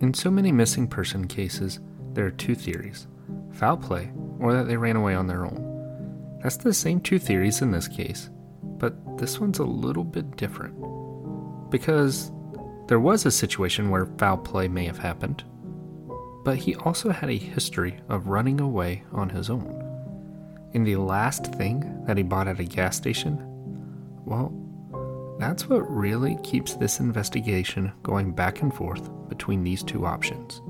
In so many missing person cases, there are two theories foul play or that they ran away on their own. That's the same two theories in this case, but this one's a little bit different. Because there was a situation where foul play may have happened, but he also had a history of running away on his own. And the last thing that he bought at a gas station, well, that's what really keeps this investigation going back and forth between these two options.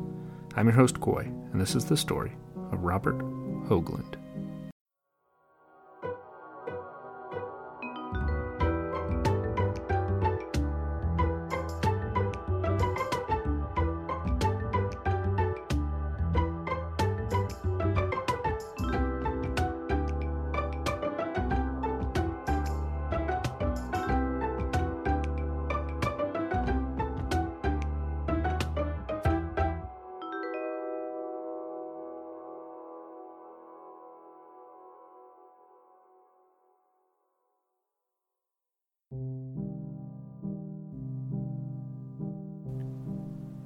I'm your host, Coy, and this is the story of Robert Hoagland.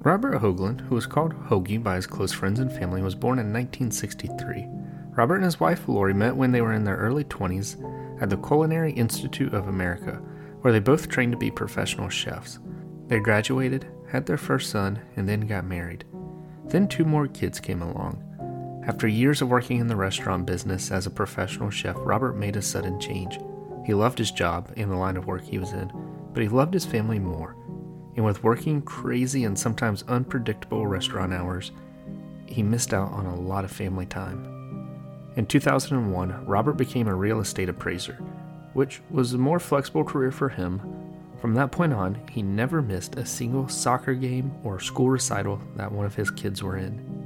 Robert Hoagland, who was called Hoagie by his close friends and family, was born in 1963. Robert and his wife Lori met when they were in their early 20s at the Culinary Institute of America, where they both trained to be professional chefs. They graduated, had their first son, and then got married. Then two more kids came along. After years of working in the restaurant business as a professional chef, Robert made a sudden change. He loved his job and the line of work he was in, but he loved his family more and with working crazy and sometimes unpredictable restaurant hours, he missed out on a lot of family time. In 2001, Robert became a real estate appraiser, which was a more flexible career for him. From that point on, he never missed a single soccer game or school recital that one of his kids were in.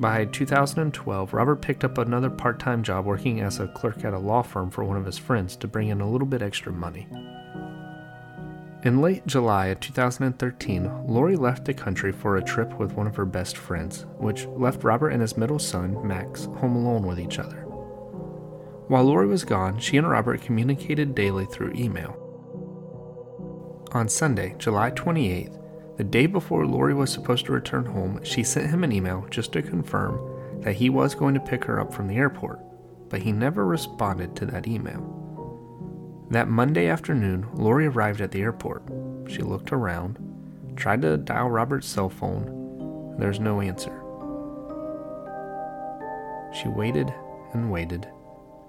By 2012, Robert picked up another part time job working as a clerk at a law firm for one of his friends to bring in a little bit extra money. In late July of 2013, Lori left the country for a trip with one of her best friends, which left Robert and his middle son, Max, home alone with each other. While Lori was gone, she and Robert communicated daily through email. On Sunday, July 28th, the day before Lori was supposed to return home, she sent him an email just to confirm that he was going to pick her up from the airport, but he never responded to that email. That Monday afternoon, Lori arrived at the airport. She looked around, tried to dial Robert's cell phone. There's no answer. She waited and waited.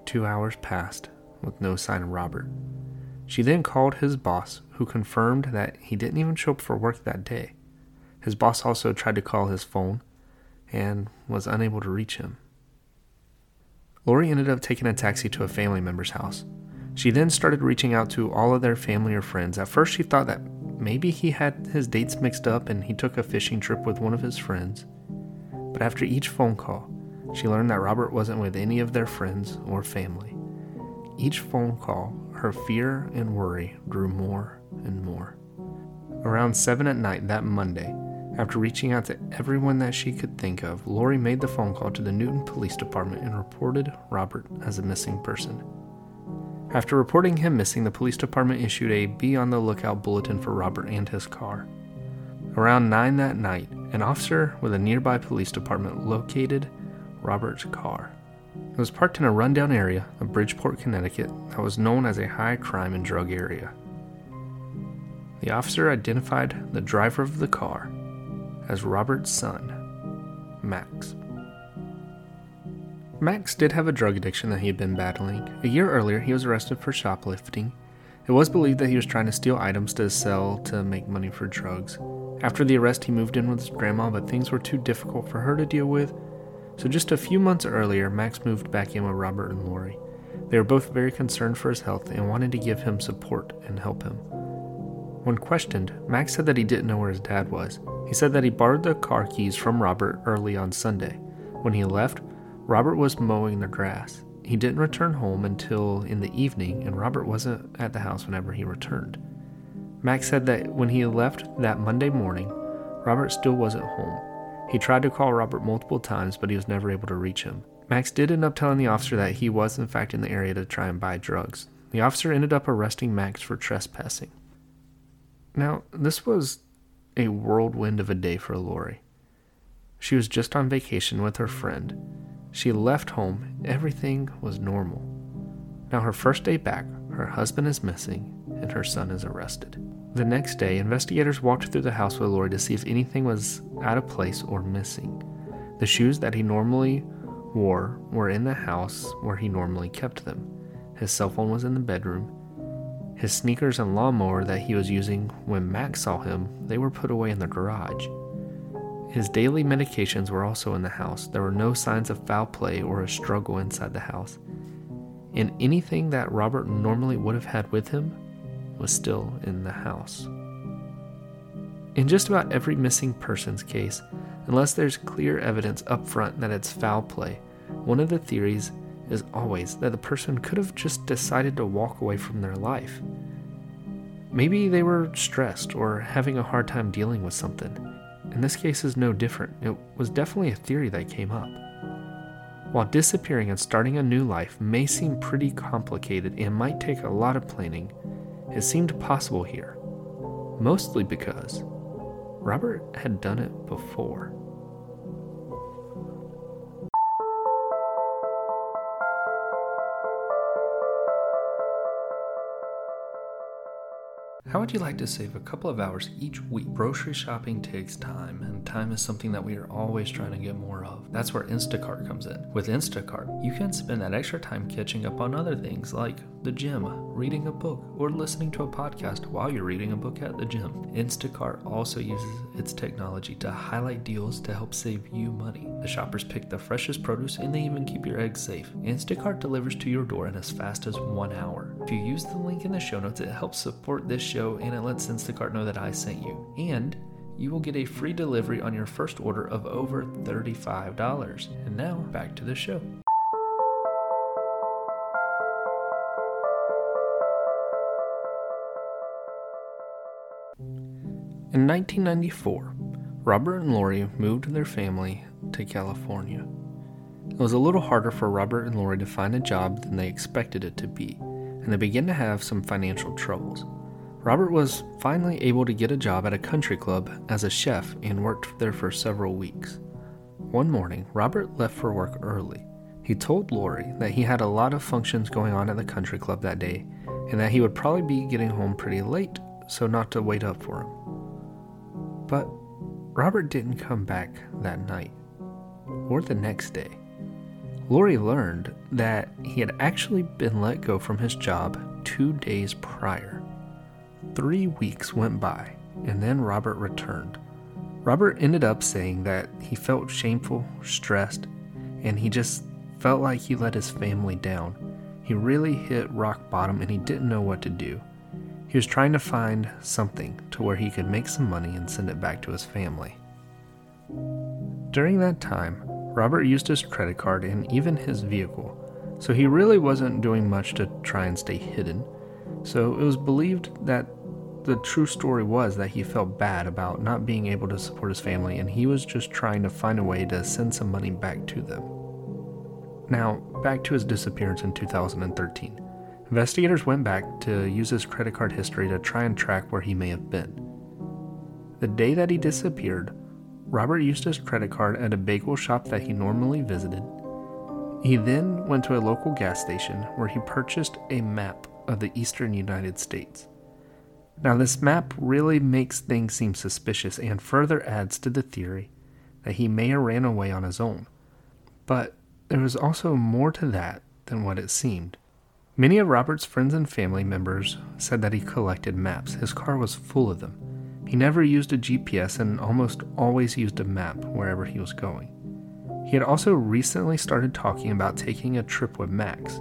Two hours passed with no sign of Robert. She then called his boss, who confirmed that he didn't even show up for work that day. His boss also tried to call his phone and was unable to reach him. Lori ended up taking a taxi to a family member's house. She then started reaching out to all of their family or friends. At first, she thought that maybe he had his dates mixed up and he took a fishing trip with one of his friends. But after each phone call, she learned that Robert wasn't with any of their friends or family. Each phone call, her fear and worry grew more and more. Around 7 at night that Monday, after reaching out to everyone that she could think of, Lori made the phone call to the Newtown Police Department and reported Robert as a missing person. After reporting him missing, the police department issued a be on the lookout bulletin for Robert and his car. Around 9 that night, an officer with a nearby police department located Robert's car. It was parked in a rundown area of Bridgeport, Connecticut that was known as a high crime and drug area. The officer identified the driver of the car as Robert's son, Max. Max did have a drug addiction that he had been battling. A year earlier, he was arrested for shoplifting. It was believed that he was trying to steal items to sell to make money for drugs. After the arrest, he moved in with his grandma, but things were too difficult for her to deal with. So, just a few months earlier, Max moved back in with Robert and Lori. They were both very concerned for his health and wanted to give him support and help him. When questioned, Max said that he didn't know where his dad was. He said that he borrowed the car keys from Robert early on Sunday. When he left, Robert was mowing the grass. He didn't return home until in the evening, and Robert wasn't at the house whenever he returned. Max said that when he left that Monday morning, Robert still wasn't home. He tried to call Robert multiple times, but he was never able to reach him. Max did end up telling the officer that he was, in fact, in the area to try and buy drugs. The officer ended up arresting Max for trespassing. Now, this was a whirlwind of a day for Lori. She was just on vacation with her friend. She left home, everything was normal. Now, her first day back, her husband is missing and her son is arrested. The next day, investigators walked through the house with Lori to see if anything was out of place or missing. The shoes that he normally wore were in the house where he normally kept them. His cell phone was in the bedroom. His sneakers and lawnmower that he was using when Max saw him, they were put away in the garage. His daily medications were also in the house. There were no signs of foul play or a struggle inside the house. And anything that Robert normally would have had with him was still in the house. In just about every missing persons case, unless there's clear evidence up front that it's foul play, one of the theories is always that the person could have just decided to walk away from their life. Maybe they were stressed or having a hard time dealing with something. And this case is no different. It was definitely a theory that came up. While disappearing and starting a new life may seem pretty complicated and might take a lot of planning, it seemed possible here, mostly because Robert had done it before. How would you like to save a couple of hours each week? Grocery shopping takes time, and time is something that we are always trying to get more of. That's where Instacart comes in. With Instacart, you can spend that extra time catching up on other things like the gym, reading a book, or listening to a podcast while you're reading a book at the gym. Instacart also uses its technology to highlight deals to help save you money. The shoppers pick the freshest produce and they even keep your eggs safe. Instacart delivers to your door in as fast as one hour. If you use the link in the show notes, it helps support this show and it lets Instacart know that I sent you. And you will get a free delivery on your first order of over $35. And now, back to the show. In 1994, Robert and Lori moved their family to California. It was a little harder for Robert and Lori to find a job than they expected it to be, and they began to have some financial troubles. Robert was finally able to get a job at a country club as a chef and worked there for several weeks. One morning, Robert left for work early. He told Lori that he had a lot of functions going on at the country club that day and that he would probably be getting home pretty late, so not to wait up for him. But Robert didn't come back that night or the next day. Lori learned that he had actually been let go from his job two days prior. Three weeks went by, and then Robert returned. Robert ended up saying that he felt shameful, stressed, and he just felt like he let his family down. He really hit rock bottom and he didn't know what to do. He was trying to find something to where he could make some money and send it back to his family. During that time, Robert used his credit card and even his vehicle, so he really wasn't doing much to try and stay hidden. So it was believed that the true story was that he felt bad about not being able to support his family and he was just trying to find a way to send some money back to them. Now, back to his disappearance in 2013. Investigators went back to use his credit card history to try and track where he may have been. The day that he disappeared, Robert used his credit card at a bagel shop that he normally visited. He then went to a local gas station where he purchased a map of the eastern United States. Now, this map really makes things seem suspicious and further adds to the theory that he may have ran away on his own. But there was also more to that than what it seemed. Many of Robert's friends and family members said that he collected maps. His car was full of them. He never used a GPS and almost always used a map wherever he was going. He had also recently started talking about taking a trip with Max,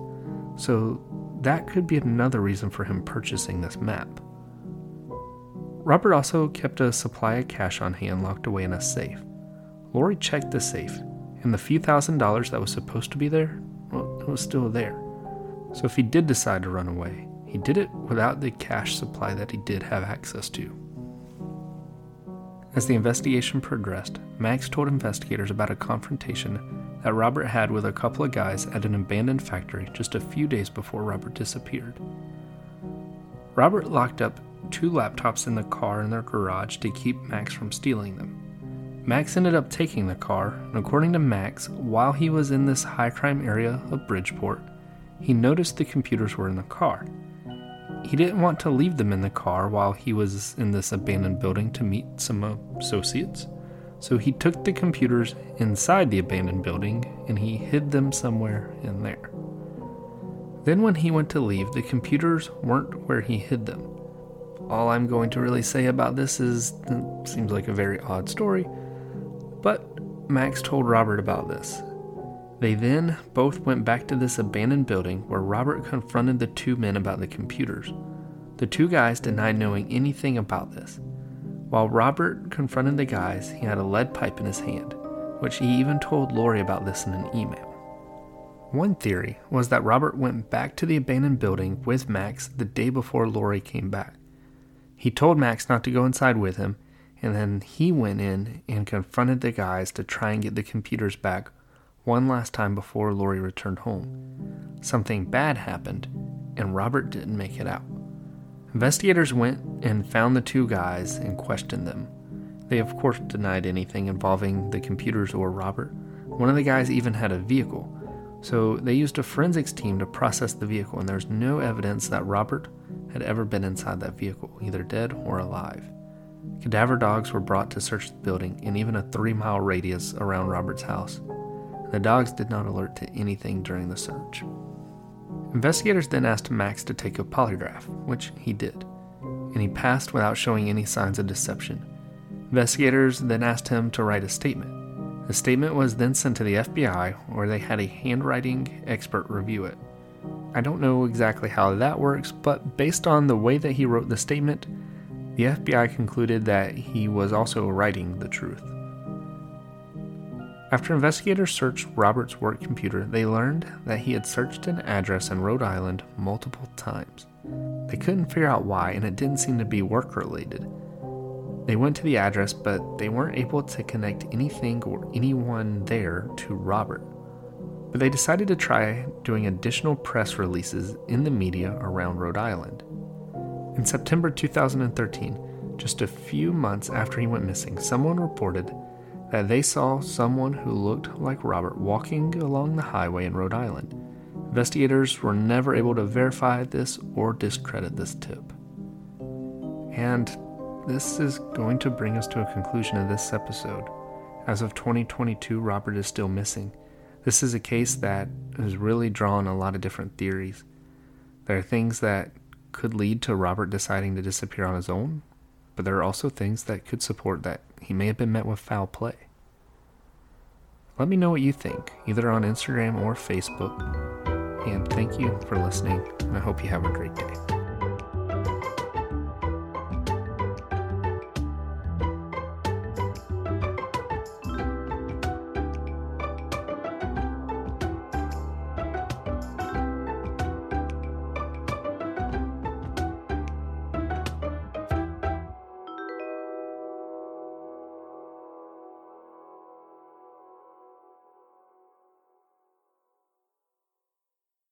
so that could be another reason for him purchasing this map. Robert also kept a supply of cash on hand locked away in a safe. Lori checked the safe, and the few thousand dollars that was supposed to be there, well, it was still there. So if he did decide to run away, he did it without the cash supply that he did have access to. As the investigation progressed, Max told investigators about a confrontation that Robert had with a couple of guys at an abandoned factory just a few days before Robert disappeared. Robert locked up two laptops in the car in their garage to keep Max from stealing them. Max ended up taking the car, and according to Max, while he was in this high crime area of Bridgeport, he noticed the computers were in the car. He didn't want to leave them in the car while he was in this abandoned building to meet some associates, so he took the computers inside the abandoned building and he hid them somewhere in there. Then, when he went to leave, the computers weren't where he hid them. All I'm going to really say about this is it seems like a very odd story, but Max told Robert about this. They then both went back to this abandoned building where Robert confronted the two men about the computers. The two guys denied knowing anything about this. While Robert confronted the guys, he had a lead pipe in his hand, which he even told Lori about this in an email. One theory was that Robert went back to the abandoned building with Max the day before Lori came back. He told Max not to go inside with him, and then he went in and confronted the guys to try and get the computers back one last time before Lori returned home. Something bad happened, and Robert didn't make it out. Investigators went and found the two guys and questioned them. They, of course, denied anything involving the computers or Robert. One of the guys even had a vehicle, so they used a forensics team to process the vehicle, and there's no evidence that Robert had ever been inside that vehicle, either dead or alive. Cadaver dogs were brought to search the building in even a three mile radius around Robert's house. The dogs did not alert to anything during the search. Investigators then asked Max to take a polygraph, which he did, and he passed without showing any signs of deception. Investigators then asked him to write a statement. The statement was then sent to the FBI, where they had a handwriting expert review it. I don't know exactly how that works, but based on the way that he wrote the statement, the FBI concluded that he was also writing the truth. After investigators searched Robert's work computer, they learned that he had searched an address in Rhode Island multiple times. They couldn't figure out why, and it didn't seem to be work related. They went to the address, but they weren't able to connect anything or anyone there to Robert. But they decided to try doing additional press releases in the media around Rhode Island. In September 2013, just a few months after he went missing, someone reported that they saw someone who looked like Robert walking along the highway in Rhode Island. Investigators were never able to verify this or discredit this tip. And this is going to bring us to a conclusion of this episode. As of 2022, Robert is still missing. This is a case that has really drawn a lot of different theories. There are things that could lead to Robert deciding to disappear on his own, but there are also things that could support that he may have been met with foul play. Let me know what you think, either on Instagram or Facebook. And thank you for listening, and I hope you have a great day.